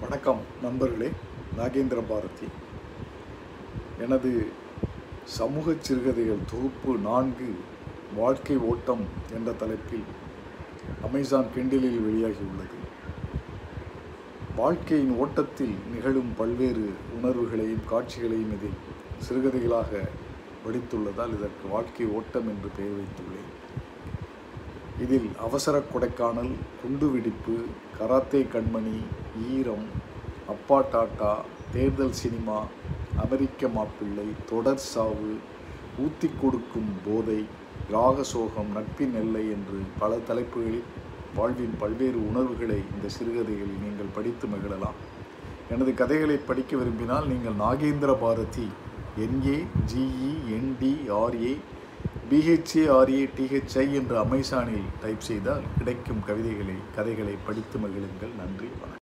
வணக்கம் நண்பர்களே நாகேந்திர பாரதி. எனது சமூக சிறுகதைகள் தொகுப்பு நான்கு வாழ்க்கை ஓட்டம் என்ற தலைப்பில் அமேசான் கிண்டிலில் வெளியாகியுள்ளது. வாழ்க்கையின் ஓட்டத்தில் நிகழும் பல்வேறு உணர்வுகளையும் காட்சிகளையும் இதில் சிறுகதைகளாக வடித்துள்ளதால் இதற்கு வாழ்க்கை ஓட்டம் என்று பெயர் வைத்துள்ளேன். இதில் அவசர கொடைக்கானல் குண்டுவெடிப்பு கராத்தே கண்மணி ஈரம் அப்பா டாட்டா தேர்தல் சினிமா அமெரிக்க மாப்பிள்ளை தொடர் சாவு ஊத்தி கொடுக்கும் போதை ராகசோகம் நட்பின் எல்லை என்று பல தலைப்புகளில் வாழ்வின் பல்வேறு உணர்வுகளை இந்த சிறுகதைகளில் நீங்கள் படித்து மகிழலாம். எனது கதைகளை படிக்க விரும்பினால் நீங்கள் Nagendra Bharathi N A G E N D R A B H A R A T H I என்று அமேசானில் டைப் செய்தால் கிடைக்கும் கவிதைகளை கதைகளை படித்து மகிழுங்கள். நன்றி வணக்கம்.